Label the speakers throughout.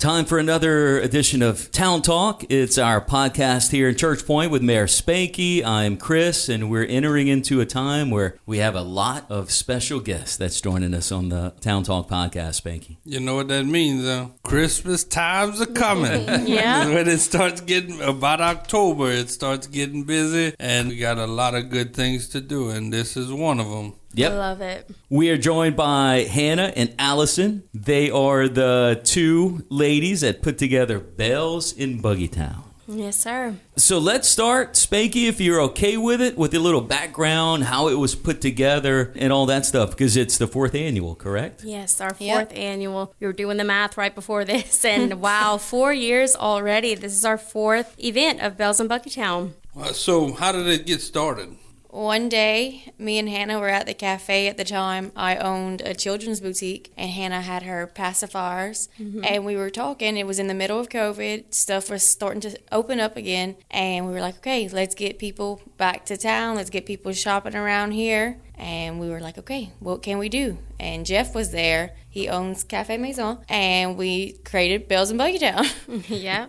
Speaker 1: Time for another edition of Town Talk. It's our podcast here in Church Point with Mayor Spanky. I'm Chris, and we're entering into a time where we have a lot of special guests that's joining us on the Town Talk podcast, Spanky.
Speaker 2: You know what that means, though? Christmas times are coming.
Speaker 3: Yeah.
Speaker 2: when it starts getting about October, it starts getting busy, and we got a lot of good things to do, and this is one of them.
Speaker 1: Yep.
Speaker 3: I love it.
Speaker 1: We are joined by Hannah and Allison. They are the two ladies that put together Bells in Buggytown.
Speaker 3: Yes, sir.
Speaker 1: So let's start, Spanky, if you're okay with it, with a little background, how it was put together, and all that stuff, because it's the fourth annual, correct?
Speaker 3: Yes, our fourth
Speaker 4: Yep.
Speaker 3: annual. We were doing the math right before this, and wow, four years already. This is our fourth event of Bells in Buggy Town.
Speaker 2: Uh, So, how did it get started?
Speaker 4: One day, me and Hannah were at the cafe at the time. I owned a children's boutique, and Hannah had her pacifiers. Mm-hmm. And we were talking. It was in the middle of COVID. Stuff was starting to open up again. And we were like, okay, let's get people back to town. Let's get people shopping around here. And we were like, okay, what can we do? And Jeff was there. He owns Cafe Maison. And we created Bells in Buggytown.
Speaker 3: yeah.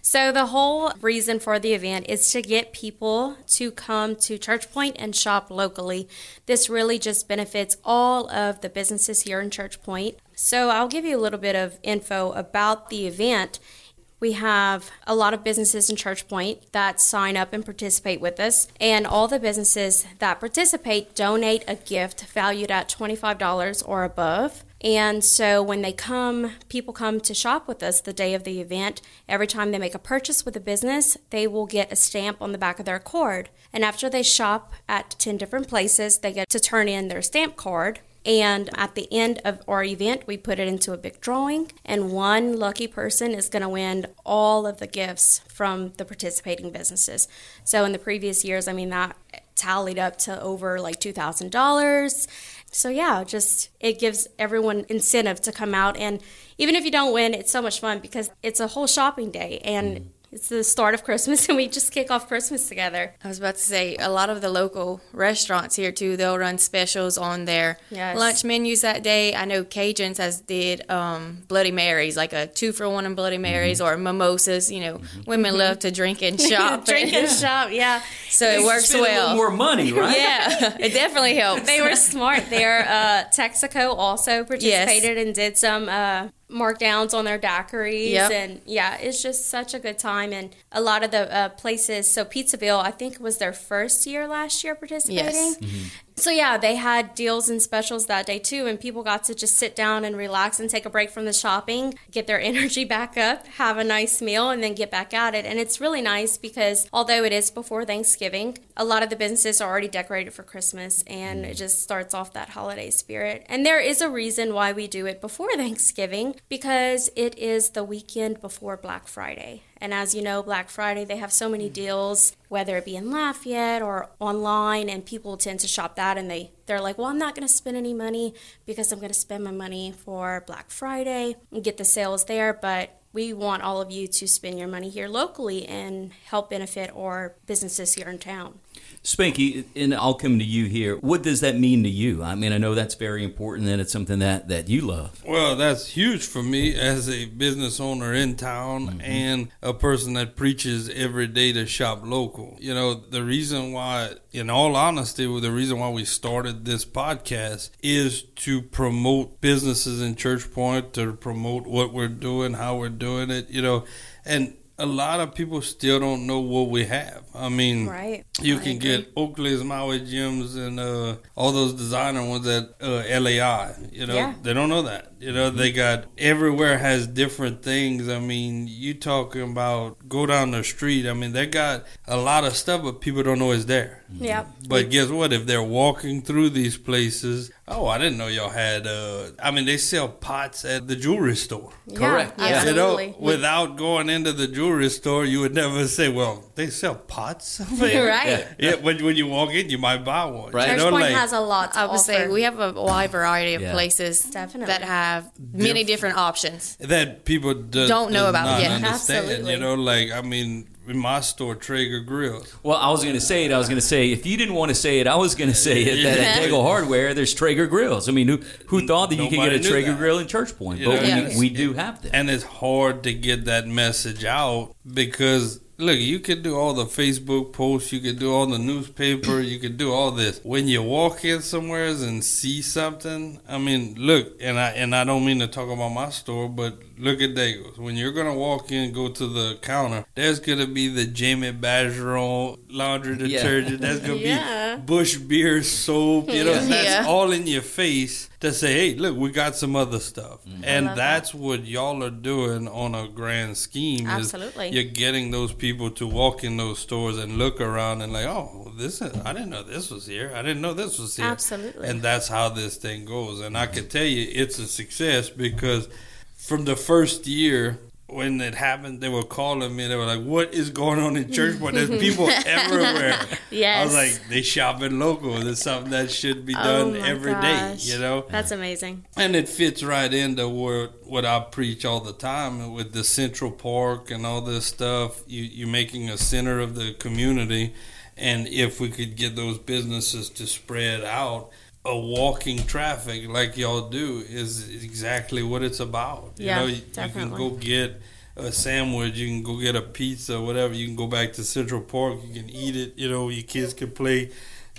Speaker 3: So the whole reason for the event is to get people to come to Church Point and shop locally. This really just benefits all of the businesses here in Church Point. So I'll give you a little bit of info about the event. We have a lot of businesses in Church Point that sign up and participate with us, and all the businesses that participate donate a gift valued at $25 or above. And so when they come, people come to shop with us the day of the event. Every time they make a purchase with a business, they will get a stamp on the back of their card. And after they shop at 10 different places, they get to turn in their stamp card. And at the end of our event, we put it into a big drawing, and one lucky person is going to win all of the gifts from the participating businesses. So in the previous years, I mean, that tallied up to over like $2,000. So yeah, just it gives everyone incentive to come out and even if you don't win, it's so much fun because it's a whole shopping day and mm-hmm. It's the start of Christmas and we just kick off Christmas together.
Speaker 4: I was about to say a lot of the local restaurants here too. They'll run specials on their
Speaker 3: Yes.
Speaker 4: lunch menus that day. I know Cajuns has did um, Bloody Marys, like a two for one in Bloody Marys, or mimosas. You know, women love to drink and shop.
Speaker 3: Drink and shop, yeah.
Speaker 4: so it works
Speaker 1: Spend a
Speaker 4: well.
Speaker 1: more money, right?
Speaker 4: yeah, it definitely helps.
Speaker 3: They were smart. Their uh, Texaco also participated and did some uh, markdowns on their daiquiris,
Speaker 4: Yep.
Speaker 3: and yeah, it's just such a good time. And a lot of the uh, places, so Pizzaville, I think was their first year last year participating.
Speaker 4: Yes.
Speaker 3: So yeah, they had deals and specials that day too, and people got to just sit down and relax and take a break from the shopping, get their energy back up, have a nice meal, and then get back at it. And it's really nice because although it is before Thanksgiving, a lot of the businesses are already decorated for Christmas, and it mm. just starts off that holiday spirit. And there is a reason why we do it before Thanksgiving because it is the weekend before Black Friday. And as you know, Black Friday, they have so many mm. deals, whether it be in Lafayette or online, and people tend to shop that and they, they're like, well, I'm not going to spend any money because I'm going to spend my money for Black Friday and get the sales there. But we want all of you to spend your money here locally and help benefit our businesses here in town.
Speaker 1: Spanky, and I'll come to you here. What does that mean to you? I mean, I know that's very important and it's something that, that you love.
Speaker 2: Well, that's huge for me as a business owner in town mm-hmm. and a person that preaches every day to shop local. You know, the reason why, in all honesty, the reason why we started this podcast is to promote businesses in Church Point, to promote what we're doing, how we're doing it, you know, and a lot of people still don't know what we have. I mean,
Speaker 3: Right.
Speaker 2: you
Speaker 3: I
Speaker 2: can
Speaker 3: agree.
Speaker 2: get Oakley's, Maui Jims, and uh, all those designer ones at uh, LAI. You know,
Speaker 3: Yeah.
Speaker 2: they don't know that. You know, they got everywhere has different things. I mean, you talking about go down the street. I mean, they got a lot of stuff, but people don't know it's there.
Speaker 3: Yep.
Speaker 2: But guess what? If they're walking through these places, oh, I didn't know y'all had. Uh, I mean, they sell pots at the jewelry store.
Speaker 1: Correct.
Speaker 3: Yeah,
Speaker 1: Yeah.
Speaker 3: absolutely.
Speaker 2: You know, without going into the jewelry store, you would never say, "Well, they sell pots." over here."
Speaker 3: Right.
Speaker 2: Yeah, when when you walk in, you might buy one.
Speaker 1: Right.
Speaker 2: You
Speaker 3: Church
Speaker 2: know,
Speaker 3: Point
Speaker 2: like-
Speaker 3: has a lot to
Speaker 4: I would
Speaker 3: offer.
Speaker 4: say we have a wide variety of
Speaker 1: Yeah.
Speaker 4: places
Speaker 3: Definitely.
Speaker 4: that have many different options.
Speaker 2: that people do,
Speaker 4: Don't know about
Speaker 2: not
Speaker 4: yet.
Speaker 2: understand.
Speaker 3: Absolutely.
Speaker 2: You know, like I mean, in my store, Traeger grills.
Speaker 1: Well, I was going to say it. I was going to say if you didn't want to say it, I was going to say it. That at Daigle Hardware, there's Traeger grills. I mean, who, who thought that you could get a Traeger
Speaker 2: that.
Speaker 1: grill in Church Point?
Speaker 2: You
Speaker 1: But
Speaker 2: know,
Speaker 1: we,
Speaker 4: Yes.
Speaker 1: we do have them.
Speaker 2: And it's hard to get that message out because look, you can do all the Facebook posts, you can do all the newspaper, you can do all this. When you walk in somewhere and see something, I mean, look, and I and I don't mean to talk about my store, but look at Daigle's. When you're gonna walk in, go to the counter, there's gonna be the Jamie Bergeron laundry
Speaker 1: Yeah.
Speaker 2: detergent. There's gonna
Speaker 3: Yeah.
Speaker 2: be Busch beer soap. You know,
Speaker 4: Yeah.
Speaker 2: that's
Speaker 4: Yeah.
Speaker 2: all in your face to say, hey, look, we got some other stuff. Mm-hmm. And
Speaker 3: love that.
Speaker 2: that's what y'all are doing on a grand scheme. is
Speaker 3: Absolutely.
Speaker 2: You're getting those people to walk in those stores and look around and like, oh, this is, I didn't know this was here. I didn't know this was here.
Speaker 3: Absolutely.
Speaker 2: And that's how this thing goes. And I can tell you it's a success because from the first year, when it happened, they were calling me. They were like, "What is going on in church? But there's people everywhere." I was like, "They shopping local. It's something that should be
Speaker 3: Oh
Speaker 2: done
Speaker 3: my
Speaker 2: every day,
Speaker 3: gosh.
Speaker 2: you know."
Speaker 3: That's amazing.
Speaker 2: And it fits right into what what I preach all the time with the Central Park and all this stuff. You you're making a center of the community, and if we could get those businesses to spread out, a walking traffic like y'all do is exactly what it's about.
Speaker 3: Yeah,
Speaker 2: you know, you, you can go get a sandwich, you can go get a pizza, whatever. You can go back to Central Park, you can eat it. You know, your kids can play.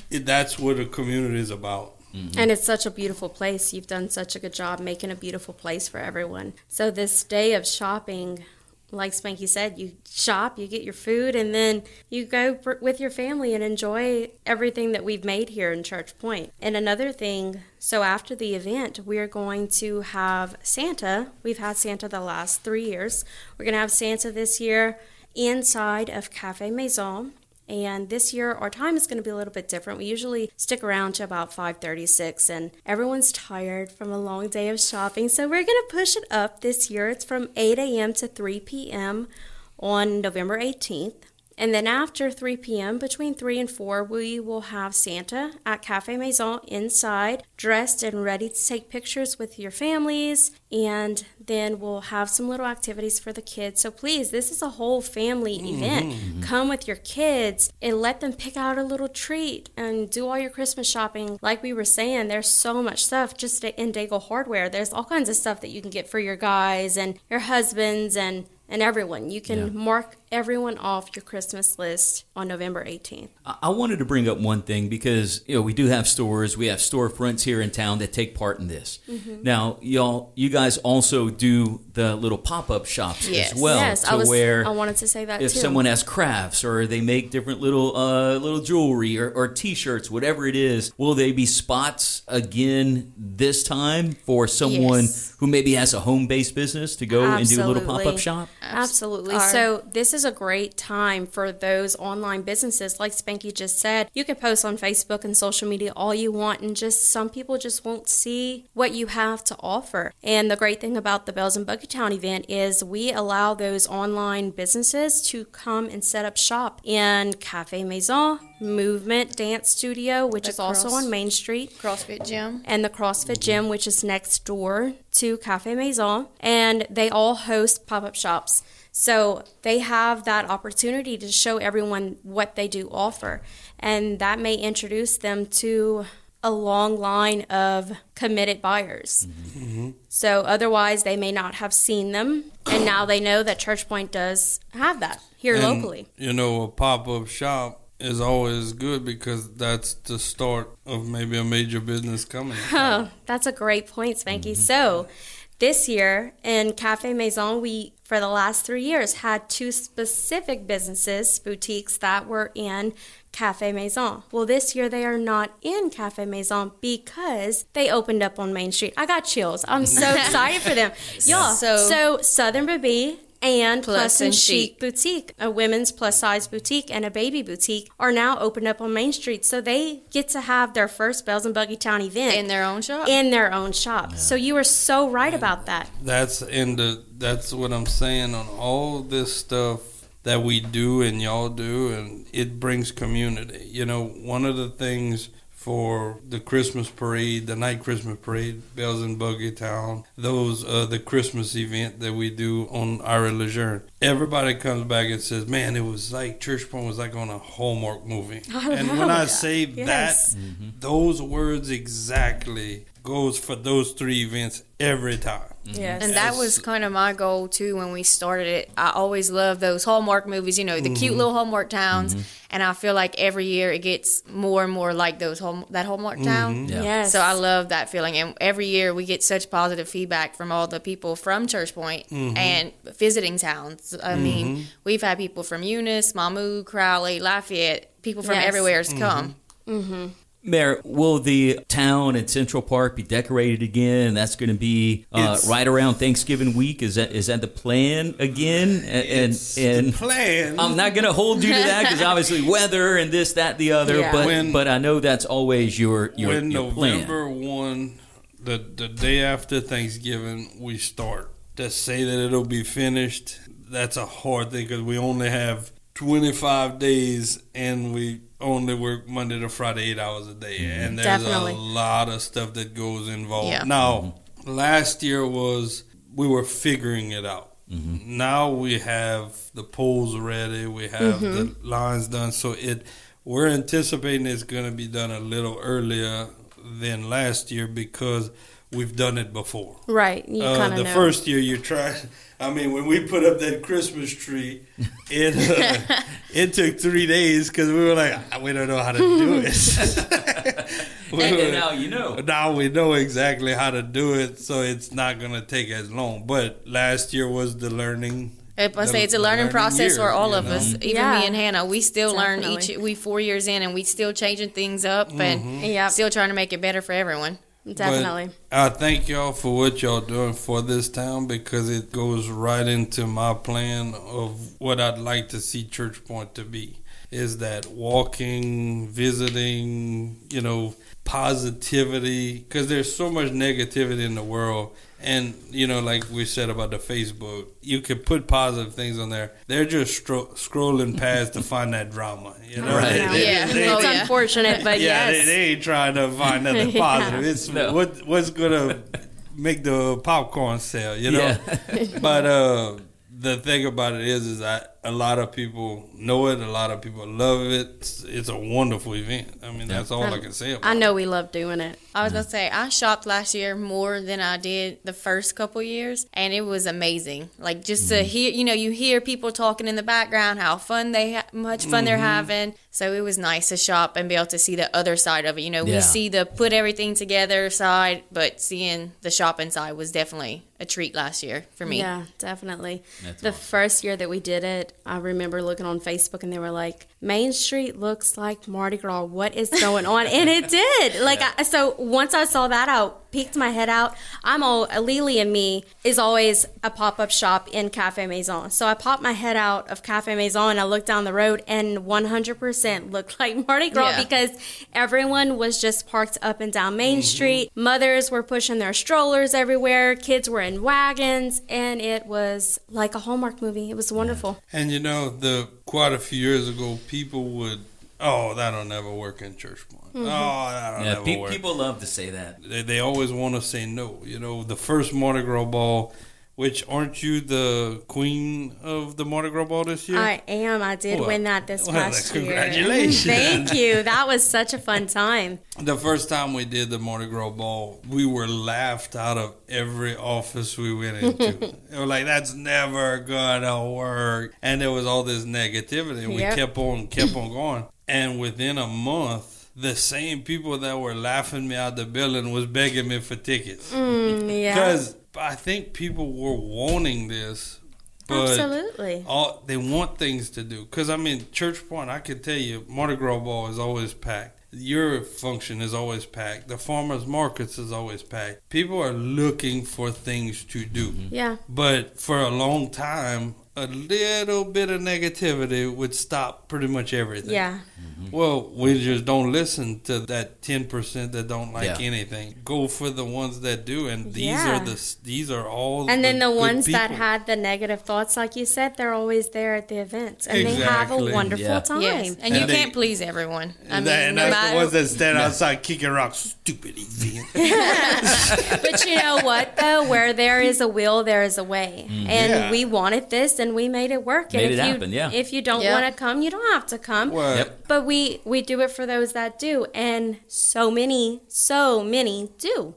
Speaker 2: It, that's what a community is about. Mm-hmm.
Speaker 3: And it's such a beautiful place. You've done such a good job making a beautiful place for everyone. So this day of shopping, like Spanky said, you shop, you get your food, and then you go with your family and enjoy everything that we've made here in Church Point. And another thing, so after the event, we are going to have Santa. We've had Santa the last three years. We're going to have Santa this year inside of Cafe Maison. And this year our time is going to be a little bit different. We usually stick around to about 5:36 and everyone's tired from a long day of shopping. So we're going to push it up this year. It's from 8 a.m. to 3 p.m. on November 18th. And then after 3 p.m., between 3 and 4, we will have Santa at Cafe Maison inside, dressed and ready to take pictures with your families. And then we'll have some little activities for the kids. So please, this is a whole family mm-hmm. event. Come with your kids and let them pick out a little treat and do all your Christmas shopping. Like we were saying, there's so much stuff just in Daigle Hardware. There's all kinds of stuff that you can get for your guys and your husbands and and everyone. You can
Speaker 1: Yeah.
Speaker 3: mark everyone off your Christmas list on November 18th.
Speaker 1: I I wanted to bring up one thing because you know we do have stores, we have storefronts here in town that take part in this.
Speaker 3: Mm-hmm.
Speaker 1: Now, y'all, you guys also do the little pop-up shops
Speaker 4: Yes.
Speaker 1: as well,
Speaker 3: yes,
Speaker 1: to
Speaker 3: I was.
Speaker 1: where
Speaker 3: I wanted to say that
Speaker 1: if
Speaker 3: too.
Speaker 1: someone has crafts or they make different little uh, little jewelry or, or T-shirts, whatever it is, will they be spots again this time for someone
Speaker 4: Yes.
Speaker 1: who maybe has a home-based business to go and do a little pop-up shop?
Speaker 3: Absolutely.
Speaker 4: Our-
Speaker 3: So this is a great time for those online businesses. Like Spanky just said, you can post on Facebook and social media all you want, and just some people just won't see what you have to offer. And the great thing about the Bells and Buggy Town event is we allow those online businesses to come and set up shop in Cafe Maison, Movement Dance Studio, which
Speaker 4: The
Speaker 3: is also on Main Street
Speaker 4: CrossFit gym.
Speaker 3: and the CrossFit gym, which is next door to Cafe Maison, and they all host pop up shops. So they have that opportunity to show everyone what they do offer, and that may introduce them to a long line of committed buyers. Mm-hmm. So otherwise, they may not have seen them, and now they know that Church Point does have that here
Speaker 2: And,
Speaker 3: locally.
Speaker 2: You know, a pop up shop is always good because that's the start of maybe a major business coming.
Speaker 3: Oh, that's a great point, Spanky. Mm-hmm. So, this year in Cafe Maison, we, for the last three years, had two specific businesses, boutiques that were in Cafe Maison. Well, this year they are not in Cafe Maison because they opened up on Main Street. I got chills. I'm so excited for them. Y'all, so,
Speaker 4: So-
Speaker 3: Southern Baby and Plus,
Speaker 4: Plus
Speaker 3: and
Speaker 4: and
Speaker 3: Chic
Speaker 4: Chic.
Speaker 3: boutique, a women's plus size boutique and a baby boutique, are now opened up on Main Street. So they get to have their first Bells and Buggy Town event
Speaker 4: In their own shop.
Speaker 3: in their own shop. So you are so right about that.
Speaker 2: That's in the that's what I'm saying on all this stuff that we do and y'all do and it brings community. You know, one of the things for the Christmas parade, the night Christmas parade, Bells in Buggy Town, those uh, the Christmas event that we do on Ira Lejeune. Everybody comes back and says, "Man, it was like Church Point was like on a Hallmark movie."
Speaker 3: I
Speaker 2: and
Speaker 3: love
Speaker 2: when I say
Speaker 3: Yes.
Speaker 2: that, those words exactly goes for those three events every time. Mm-hmm.
Speaker 3: Yes.
Speaker 4: And that was kind of my goal too when we started it. I always love those Hallmark movies, you know, the cute mm-hmm. little Hallmark towns. Mm-hmm. And I feel like every year it gets more and more like those Hall- that Hallmark town.
Speaker 1: Yeah.
Speaker 3: Yes.
Speaker 4: So I love that feeling, and every year we get such positive feedback from all the people from Church Point and visiting towns. I mean, we've had people from Eunice, Mamou, Crowley, Lafayette, people from
Speaker 3: Yes.
Speaker 4: everywhere has come.
Speaker 1: Mayor, will the town and Central Park be decorated again? That's going to be uh, right around Thanksgiving week. Is that is that the plan again? And
Speaker 2: It's
Speaker 1: and,
Speaker 2: the
Speaker 1: and
Speaker 2: plan.
Speaker 1: I'm not going to hold you to that because obviously weather and this, that, the other.
Speaker 3: Yeah.
Speaker 1: But
Speaker 2: When-
Speaker 1: but I know that's always your your,
Speaker 2: when
Speaker 1: your plan.
Speaker 2: November one, the the day after Thanksgiving, we start. To say that it'll be finished, that's a hard thing because we only have 25 days and we only work Monday to Friday, eight hours a day, mm-hmm. and there's
Speaker 3: Definitely.
Speaker 2: a lot of stuff that goes involved.
Speaker 4: Yeah.
Speaker 2: Now, mm-hmm. last year was we were figuring it out. Mm-hmm. Now we have the poles ready, we have the lines done, so it we're anticipating it's going to be done a little earlier than last year because we've done it before.
Speaker 3: right. You
Speaker 2: Uh,
Speaker 3: kind of
Speaker 2: the
Speaker 3: know.
Speaker 2: first year you try. I mean, when we put up that Christmas tree, it uh, it took three days because we were like, "Ah, we don't know how to do it. We
Speaker 1: and,
Speaker 2: were-
Speaker 1: and now you know.
Speaker 2: now we know exactly how to do it, so it's not going to take as long. But last year was the learning.
Speaker 4: I
Speaker 2: the-
Speaker 4: say it's a learning
Speaker 2: learning
Speaker 4: process
Speaker 2: year,
Speaker 4: for all of
Speaker 2: know?
Speaker 4: us, even
Speaker 3: Yeah.
Speaker 4: me and Hannah. We still learn each. We four years in, and we still changing things up, and
Speaker 3: Yep.
Speaker 4: still trying to make it better for everyone.
Speaker 3: Definitely.
Speaker 2: But I thank y'all for what y'all doing for this town because it goes right into my plan of what I'd like to see Church Point to be. Is that walking, visiting, you know, positivity? Because there's so much negativity in the world. And, you know, like we said about the Facebook, you can put positive things on there. They're just stro- scrolling past to find that drama, you know?
Speaker 1: Right.
Speaker 2: They- they-
Speaker 4: Yeah.
Speaker 2: they-
Speaker 4: Oh,
Speaker 3: it's
Speaker 4: yeah.
Speaker 3: unfortunate, but
Speaker 2: yeah,
Speaker 3: yes.
Speaker 2: they, they ain't trying to find nothing
Speaker 3: Yeah.
Speaker 2: positive. It's
Speaker 1: No.
Speaker 2: what what's gonna make the popcorn sell, you know.
Speaker 1: Yeah.
Speaker 2: but uh, the thing about it is, is that a lot of people know it. A lot of people love it. It's, it's a wonderful event. I mean, that's all I can say about
Speaker 3: I
Speaker 2: it.
Speaker 3: know we love doing it.
Speaker 4: I was gonna say I shopped last year more than I did the first couple years, and it was amazing. Like just to mm-hmm. hear, you know, you hear people talking in the background, how fun they, ha- much fun they're mm-hmm. having. So it was nice to shop and be able to see the other side of it. You know,
Speaker 1: Yeah.
Speaker 4: we see the put everything together side, but seeing the shopping side was definitely a treat last year for me.
Speaker 3: Yeah, definitely.
Speaker 1: That's
Speaker 3: the
Speaker 1: awesome.
Speaker 3: first year that we did it, I remember looking on Facebook and they were like, Main Street looks like Mardi Gras. What is going on? and it did. Like, I, so once I saw that, I peeked my head out. I'm all, Lily and me is always a pop up shop in Cafe Maison. So I popped my head out of Cafe Maison and I looked down the road and 100% looked like Mardi Gras
Speaker 4: Yeah.
Speaker 3: because everyone was just parked up and down Main mm-hmm. Street. Mothers were pushing their strollers everywhere. Kids were in wagons, and it was like a Hallmark movie. It was wonderful.
Speaker 2: And you know, the quite a few years ago, people would, oh, that'll never work in Church Point. Mm-hmm. Oh, that'll
Speaker 1: Yeah,
Speaker 2: never
Speaker 1: pe-
Speaker 2: work.
Speaker 1: people love to say that.
Speaker 2: they, they always want to say no. You know, the first Mardi Gras ball, which aren't you the queen of the Mardi Gras ball this year?
Speaker 3: I am. I did
Speaker 2: Well,
Speaker 3: win that this
Speaker 2: well,
Speaker 3: past year.
Speaker 2: congratulations.
Speaker 3: Thank you. That was such a fun time.
Speaker 2: the first time we did the Mardi Gras ball, we were laughed out of every office we went into. they were like, "That's never gonna work," and there was all this negativity. And we
Speaker 3: Yep.
Speaker 2: kept on, kept on going, and within a month. The same people that were laughing me out of the building was begging me for tickets.
Speaker 3: Mm, yeah.
Speaker 2: Because I think people were wanting this, but
Speaker 3: Absolutely.
Speaker 2: all they want things to do. Because I mean, Church Point, I can tell you, Mardi Gras ball is always packed. Your function is always packed. The farmers markets is always packed. People are looking for things to do. Mm-hmm.
Speaker 3: Yeah.
Speaker 2: But for a long time, a little bit of negativity would stop pretty much everything.
Speaker 3: Yeah.
Speaker 2: Well, we just don't listen to that ten percent that don't like
Speaker 1: Yeah.
Speaker 2: anything. Go for the ones that do, and these
Speaker 3: Yeah.
Speaker 2: are the these are all.
Speaker 3: And then the
Speaker 2: good
Speaker 3: ones that had the negative thoughts, like you said, they're always there at the events, and they have a wonderful
Speaker 1: Yeah.
Speaker 3: time.
Speaker 4: Yes, and, you
Speaker 2: they-
Speaker 4: can't please everyone. I
Speaker 2: And,
Speaker 4: mean,
Speaker 2: that, and
Speaker 4: no
Speaker 2: that's
Speaker 4: matter.
Speaker 2: the ones that stand outside kicking rocks. Stupid event.
Speaker 3: But you know what, though? Where there is a will, there is a way. Mm. And
Speaker 2: Yeah.
Speaker 3: we wanted this, and we made it work. And
Speaker 1: Made
Speaker 3: if
Speaker 1: it
Speaker 3: you,
Speaker 1: happen, yeah.
Speaker 3: If you don't
Speaker 4: Yeah.
Speaker 3: want to come, you don't have to come.
Speaker 2: What?
Speaker 1: Yep.
Speaker 3: But we we do it for those that do, and so many, so many do,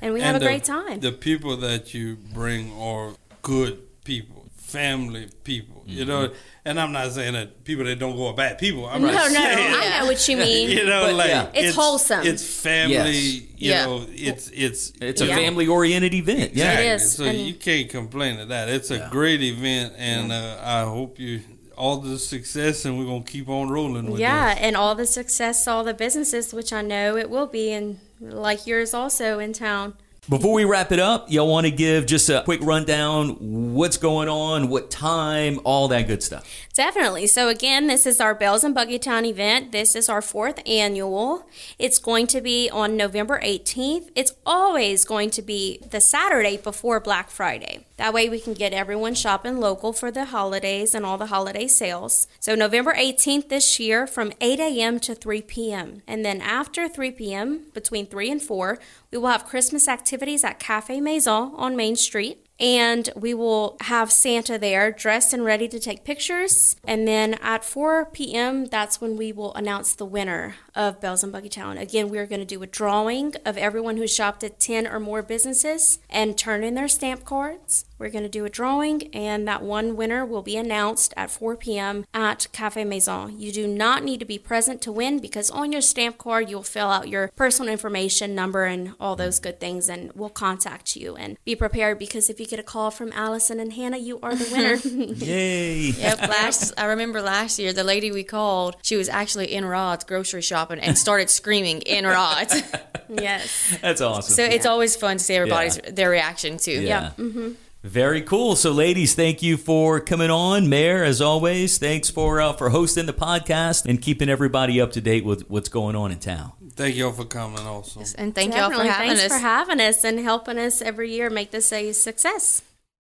Speaker 3: and we have a
Speaker 2: the-
Speaker 3: great time.
Speaker 2: The people that you bring are good people, family people. You know,
Speaker 1: Mm-hmm.
Speaker 2: and I'm not saying that people that don't go are bad people. I'm
Speaker 3: no,
Speaker 2: not
Speaker 3: no,
Speaker 2: saying.
Speaker 3: I know what you mean.
Speaker 2: You know,
Speaker 1: But,
Speaker 2: like
Speaker 1: yeah.
Speaker 3: It's wholesome.
Speaker 2: It's family.
Speaker 1: Yes.
Speaker 2: You
Speaker 4: Yeah.
Speaker 2: know, it's it's
Speaker 1: It's a
Speaker 3: Yeah.
Speaker 1: family oriented event. Yeah.
Speaker 2: Exactly.
Speaker 3: It is,
Speaker 2: So
Speaker 3: and-
Speaker 2: you can't complain of that. It's a
Speaker 1: Yeah.
Speaker 2: great event, and uh, I hope you all the success, and we're gonna keep on rolling with
Speaker 3: Yeah,
Speaker 2: this.
Speaker 3: and all the success, all the businesses, which I know it will be, and like yours also in town.
Speaker 1: Before we wrap it up, y'all want to give just a quick rundown what's going on, what time, all that good stuff.
Speaker 3: Definitely. So again, this is our Bells and Buggy Town event. This is our fourth annual. It's going to be on November 18th. It's always going to be the Saturday before Black Friday. That way we can get everyone shopping local for the holidays and all the holiday sales. So November 18th this year from 8 a.m. to 3 p.m. And then after 3 p.m., between 3 and 4, we will have Christmas activities at Cafe Maison on Main Street and we will have Santa there dressed and ready to take pictures. And then at 4 p.m., that's when we will announce the winner of Bells and Buggy Town. Again, we're going to do a drawing of everyone who shopped at 10 or more businesses and turn in their stamp cards. We're going to do a drawing, and that one winner will be announced at 4 p.m. at Cafe Maison. You do not need to be present to win because on your stamp card, you'll fill out your personal information, number, and all those good things, and we'll contact you. And be prepared because if you get a call from Allison and Hannah, you are the winner.
Speaker 1: Yay.
Speaker 4: Yep, last I remember last year the lady we called, she was actually in Rod's grocery shopping and started screaming in Rod's.
Speaker 3: yes.
Speaker 1: That's awesome.
Speaker 4: So it's always fun to see everybody's their reaction too.
Speaker 1: Yeah.
Speaker 3: Mm-hmm.
Speaker 1: Very cool. So, ladies, thank you for coming on. Mayor, as always, thanks for uh, for hosting the podcast and keeping everybody up to date with what's going on in town.
Speaker 2: Thank y'all for coming. Also,
Speaker 4: And thank y'all for
Speaker 3: Definitely.
Speaker 4: having
Speaker 3: Thanks
Speaker 4: us.
Speaker 3: for having us and helping us every year make this a success.